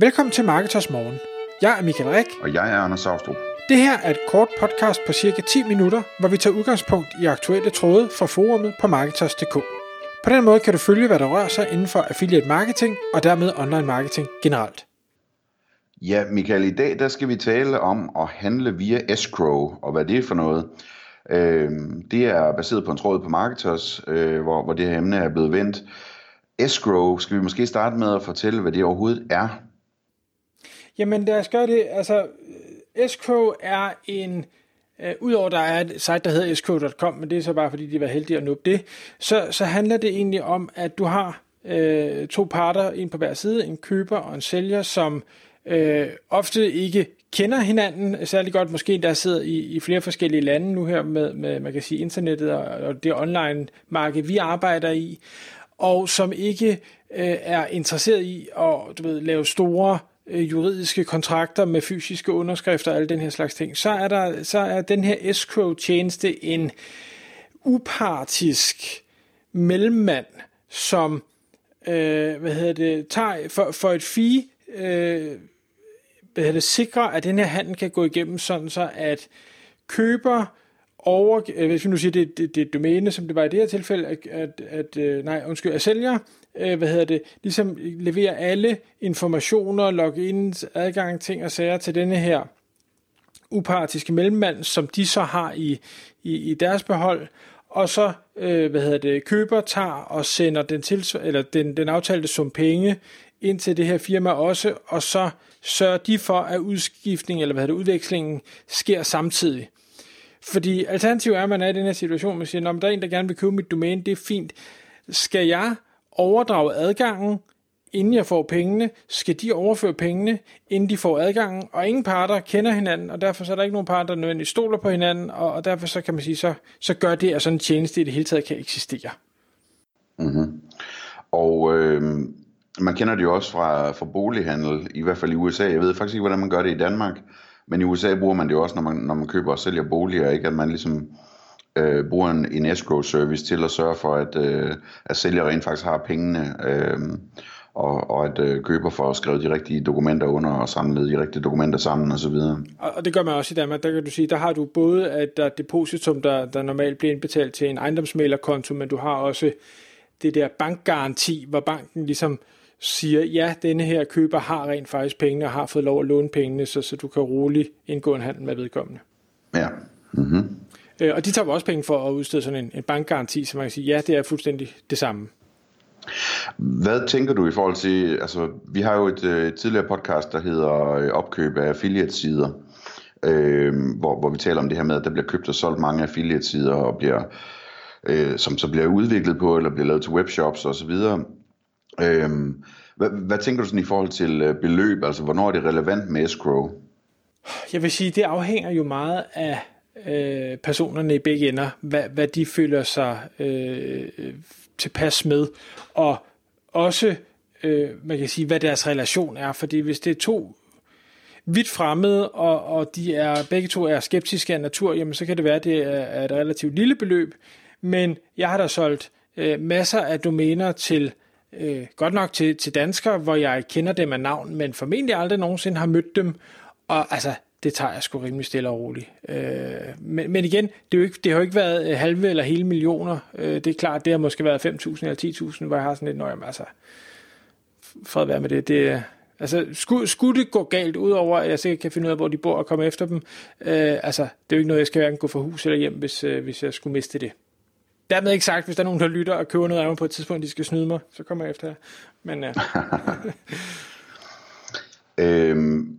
Velkommen til Marketers Morgen. Jeg er Michael Rik. Og jeg er Anders Saustrup. Det her er et kort podcast på cirka 10 minutter, hvor vi tager udgangspunkt i aktuelle tråde fra forumet på Marketers.dk. På den måde kan du følge, hvad der rører sig inden for affiliate marketing og dermed online marketing generelt. Ja, Michael, i dag der skal vi tale om at handle via escrow, og hvad det er for noget. Øh, det er baseret på en tråd på Marketers, øh, hvor, hvor det her emne er blevet vendt. Escrow, skal vi måske starte med at fortælle, hvad det overhovedet er? Jamen lad os gøre det. Altså, øh, SK er en... Øh, Udover der er et site, der hedder sk.com, men det er så bare fordi, de var heldige at nå det, så, så handler det egentlig om, at du har øh, to parter, en på hver side, en køber og en sælger, som øh, ofte ikke kender hinanden særlig godt, måske der sidder i, i flere forskellige lande nu her med, med man kan sige, internettet og, og det online marked, vi arbejder i, og som ikke øh, er interesseret i at du ved, lave store øh, juridiske kontrakter med fysiske underskrifter og alle den her slags ting, så er, der, så er den her escrow-tjeneste en upartisk mellemmand, som øh, hvad hedder det, tager for, for et fee, øh, hvad hedder det, sikrer, at den her handel kan gå igennem sådan så, at køber over, øh, hvis vi nu siger, det, det, det domæne, som det var i det her tilfælde, at, at, at øh, nej, undskyld, at sælger, øh, hvad hedder det, ligesom leverer alle informationer, logins, adgang, ting og sager til denne her upartiske mellemmand, som de så har i, i, i deres behold, og så, øh, hvad hedder det, køber tager og sender den, til, eller den, den aftalte sum penge ind til det her firma også, og så sørger de for, at udskiftningen, eller hvad hedder det, udvekslingen sker samtidig. Fordi alternativet er, at man er i den her situation, man siger, om der er en, der gerne vil købe mit domæne, det er fint. Skal jeg overdrage adgangen, inden jeg får pengene? Skal de overføre pengene, inden de får adgangen? Og ingen parter kender hinanden, og derfor så er der ikke nogen parter, der nødvendigvis stoler på hinanden, og, og derfor så kan man sige, så, så gør det, at sådan en tjeneste i det hele taget kan eksistere. Mm-hmm. Og øh, man kender det jo også fra, fra bolighandel, i hvert fald i USA. Jeg ved faktisk ikke, hvordan man gør det i Danmark. Men i USA bruger man det jo også, når man, når man køber og sælger boliger, ikke? at man ligesom øh, bruger en, en escrow service til at sørge for, at, øh, at sælger rent faktisk har pengene, øh, og, og at øh, køber får skrevet de rigtige dokumenter under og samlet de rigtige dokumenter sammen osv. Og, og det gør man også i Danmark. Der kan du sige, der har du både at der er depositum, der, der normalt bliver indbetalt til en ejendomsmælerkonto, men du har også det der bankgaranti, hvor banken ligesom øh, siger, ja, denne her køber har rent faktisk pengene og har fået lov at låne pengene, så, så du kan roligt indgå en handel med vedkommende. Ja. Mm-hmm. Øh, og de tager også penge for at udstede sådan en, en bankgaranti, så man kan sige, ja, det er fuldstændig det samme. Hvad tænker du i forhold til, altså vi har jo et øh, tidligere podcast, der hedder øh, opkøb af affiliate-sider, øh, hvor, hvor vi taler om det her med, at der bliver købt og solgt mange affiliate-sider, og bliver, øh, som så bliver udviklet på, eller bliver lavet til webshops osv., Øhm, hvad, hvad tænker du sådan i forhold til øh, beløb? Altså, hvornår er det relevant med escrow? Jeg vil sige, det afhænger jo meget af øh, personerne i begge ender, hvad, hvad de føler sig øh, tilpas med, og også, øh, man kan sige, hvad deres relation er, fordi hvis det er to vidt fremmede, og, og de er begge to er skeptiske af natur, jamen så kan det være, at det er et relativt lille beløb, men jeg har da solgt øh, masser af domæner til Øh, godt nok til, til danskere, hvor jeg kender dem af navn, men formentlig aldrig nogensinde har mødt dem. Og altså, det tager jeg sgu rimelig stille og roligt. Øh, men, men igen, det, er jo ikke, det har jo ikke været øh, halve eller hele millioner. Øh, det er klart, det har måske været 5.000 eller 10.000, hvor jeg har sådan lidt, nøje, altså, fred være med det. det øh, altså, skulle, skulle det gå galt, udover at jeg sikkert kan finde ud af, hvor de bor og komme efter dem, øh, altså, det er jo ikke noget, jeg skal hverken gå for hus eller hjem, hvis, øh, hvis jeg skulle miste det. Dermed ikke sagt, hvis der er nogen, der lytter og køber noget af mig på et tidspunkt, de skal snyde mig, så kommer jeg efter Men ja. Øh. øhm,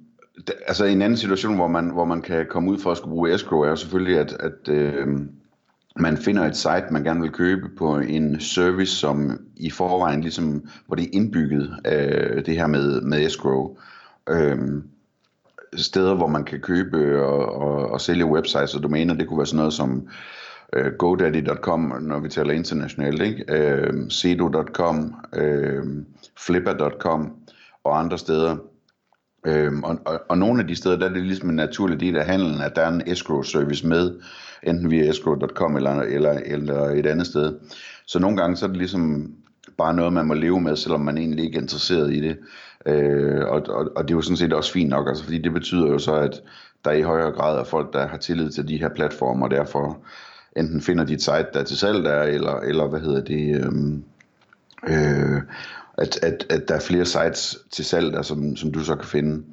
altså en anden situation, hvor man, hvor man kan komme ud for at skulle bruge escrow, er jo selvfølgelig, at, at øhm, man finder et site, man gerne vil købe på en service, som i forvejen ligesom, hvor det er indbygget øh, det her med, med escrow. Øhm, steder, hvor man kan købe og, og, og sælge websites og domæner, det kunne være sådan noget som øh, GoDaddy.com, når vi taler internationalt, ikke? Øh, Sedo.com, øh, Flipper.com og andre steder. Øhm, og, og, og nogle af de steder, der er det ligesom en naturlig del af handelen, at der er en escrow service med, enten via escrow.com eller, eller, eller et andet sted. Så nogle gange så er det ligesom bare noget, man må leve med, selvom man egentlig ikke er interesseret i det. Øh, og, og, og det er jo sådan set også fint nok, altså, fordi det betyder jo så, at der i højere grad er folk, der har tillid til de her platformer, og derfor enten finder de et site, der er til salg der, eller, eller hvad hedder det, øhm, øh, at, at, at der er flere sites til salg der, som, som du så kan finde.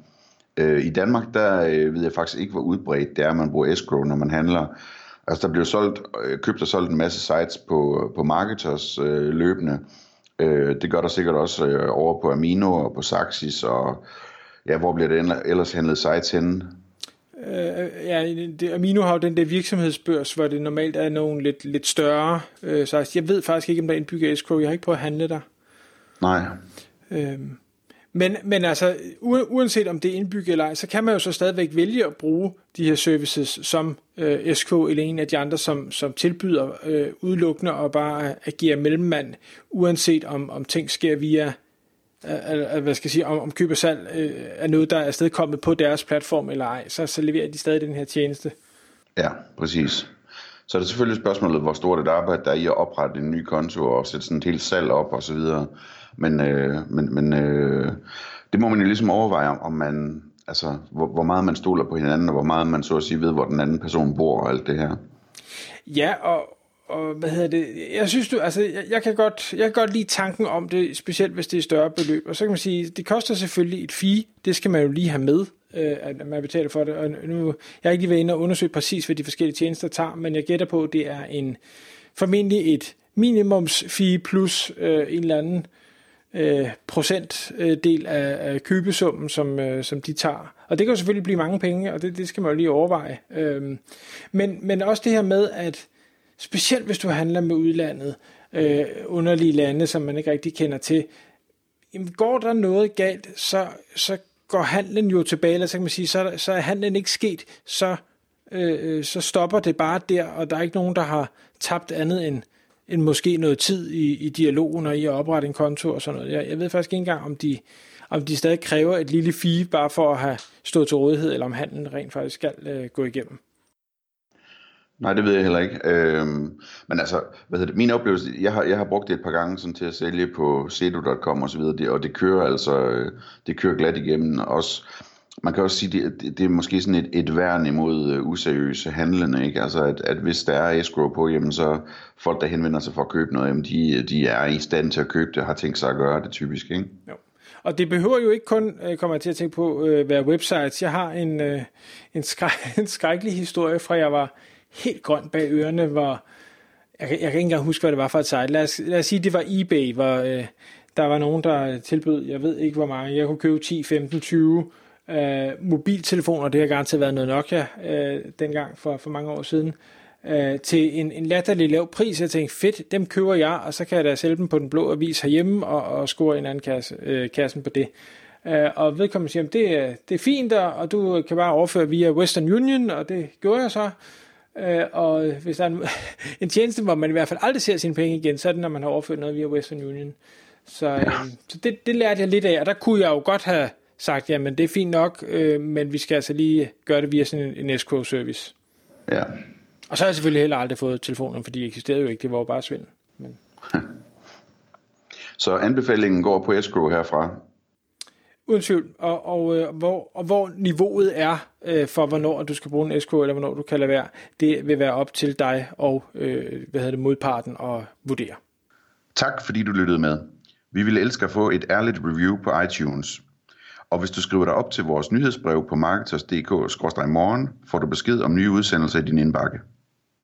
Øh, I Danmark, der øh, ved jeg faktisk ikke, hvor udbredt det er, man bruger escrow, når man handler. Altså der bliver solgt, øh, købt og solgt en masse sites på, på marketers øh, løbende. Øh, det gør der sikkert også øh, over på Amino og på Saxis, og ja, hvor bliver det ellers handlet sites henne? Øh, ja, det, Amino har jo den der virksomhedsbørs, hvor det normalt er nogle lidt, lidt større øh, sites. Jeg ved faktisk ikke, om der er indbygget escrow. Jeg har ikke prøvet at handle der. Nej. Øh, men, men altså, uanset om det er indbygget eller ej, så kan man jo så stadigvæk vælge at bruge de her services som øh, SK eller en af de andre, som, som tilbyder øh, udelukkende og bare agerer mellemmand, uanset om, om ting sker via, øh, hvad skal jeg sige, om, om køb og salg øh, er noget, der er stadig kommet på deres platform eller ej, så, så leverer de stadig den her tjeneste. Ja, præcis. Så er det selvfølgelig spørgsmålet, hvor stort et arbejde der er i at oprette en ny konto og sætte sådan et helt salg op og så videre. Men, øh, men, men øh, det må man jo ligesom overveje, om man, altså, hvor, hvor meget man stoler på hinanden, og hvor meget man så at sige ved, hvor den anden person bor og alt det her. Ja, og, og hvad hedder det, jeg synes du, altså, jeg, jeg, kan godt, jeg kan godt lide tanken om det, specielt hvis det er større beløb, og så kan man sige, det koster selvfølgelig et fee, det skal man jo lige have med, øh, at man betaler for det, og nu, jeg har ikke lige været inde og undersøge præcis, hvad de forskellige tjenester tager, men jeg gætter på, at det er en, formentlig et minimums fee plus øh, en eller anden øh, procentdel øh, af, af købesummen, som, øh, som de tager. Og det kan jo selvfølgelig blive mange penge, og det, det skal man jo lige overveje. Øh, men, men også det her med, at specielt hvis du handler med udlandet, øh, underlige lande, som man ikke rigtig kender til, jamen går der noget galt, så, så går handlen jo tilbage, eller så kan man sige, så, så er handlen ikke sket, så, øh, øh, så stopper det bare der, og der er ikke nogen, der har tabt andet end, end måske noget tid i, i dialogen og i at oprette en konto og sådan noget. Jeg, jeg ved faktisk ikke engang, om de, om de stadig kræver et lille fee bare for at have stået til rådighed, eller om handlen rent faktisk skal øh, gå igennem. Nej, det ved jeg heller ikke. Øhm, men altså, hvad hedder det, min oplevelse, jeg har, jeg har brugt det et par gange sådan til at sælge på sedu.com og så videre, det, og det kører altså, øh, det kører glat igennem. Også, man kan også sige, det, det, det er måske sådan et, et værn imod uh, useriøse handlende, ikke? Altså, at, at hvis der er escrow på, jamen så folk, der henvender sig for at købe noget, jamen de, de er i stand til at købe det, har tænkt sig at gøre det typisk, ikke? Jo. Og det behøver jo ikke kun, øh, kommer jeg til at tænke på, øh, være websites. Jeg har en, øh, en, skræk, en skrækkelig historie fra, jeg var helt grøn bag ørerne, hvor jeg, jeg kan ikke engang huske, hvad det var for et site. Lad os, lad os sige, det var eBay, hvor øh, der var nogen, der tilbød, jeg ved ikke hvor mange, jeg kunne købe 10, 15, 20 øh, mobiltelefoner, det har garanteret været noget Nokia øh, dengang for, for mange år siden, øh, til en, en latterlig lav pris. Jeg tænkte, fedt, dem køber jeg, og så kan jeg da sælge dem på den blå avis herhjemme og, og score en anden kasse, øh, kassen på det. Øh, og vedkommende siger, det er, det er fint, og du kan bare overføre via Western Union, og det gjorde jeg så. Øh, og hvis der er en, en tjeneste, hvor man i hvert fald aldrig ser sine penge igen, så er det, når man har overført noget via Western Union. Så, øh, så det, det lærte jeg lidt af, og der kunne jeg jo godt have sagt, jamen det er fint nok, øh, men vi skal altså lige gøre det via sådan en, en escrow-service. Ja. Og så har jeg selvfølgelig heller aldrig fået telefonen, for de eksisterede jo ikke, det var jo bare svind. Men... så anbefalingen går på escrow herfra? Uden tvivl. Og, og, øh, hvor, og hvor niveauet er øh, for, hvornår du skal bruge en SK, eller hvornår du kan lade være, det vil være op til dig og øh, hvad hedder det, modparten at vurdere. Tak fordi du lyttede med. Vi ville elske at få et ærligt review på iTunes. Og hvis du skriver dig op til vores nyhedsbrev på marketers.dk-morgen, får du besked om nye udsendelser i din indbakke.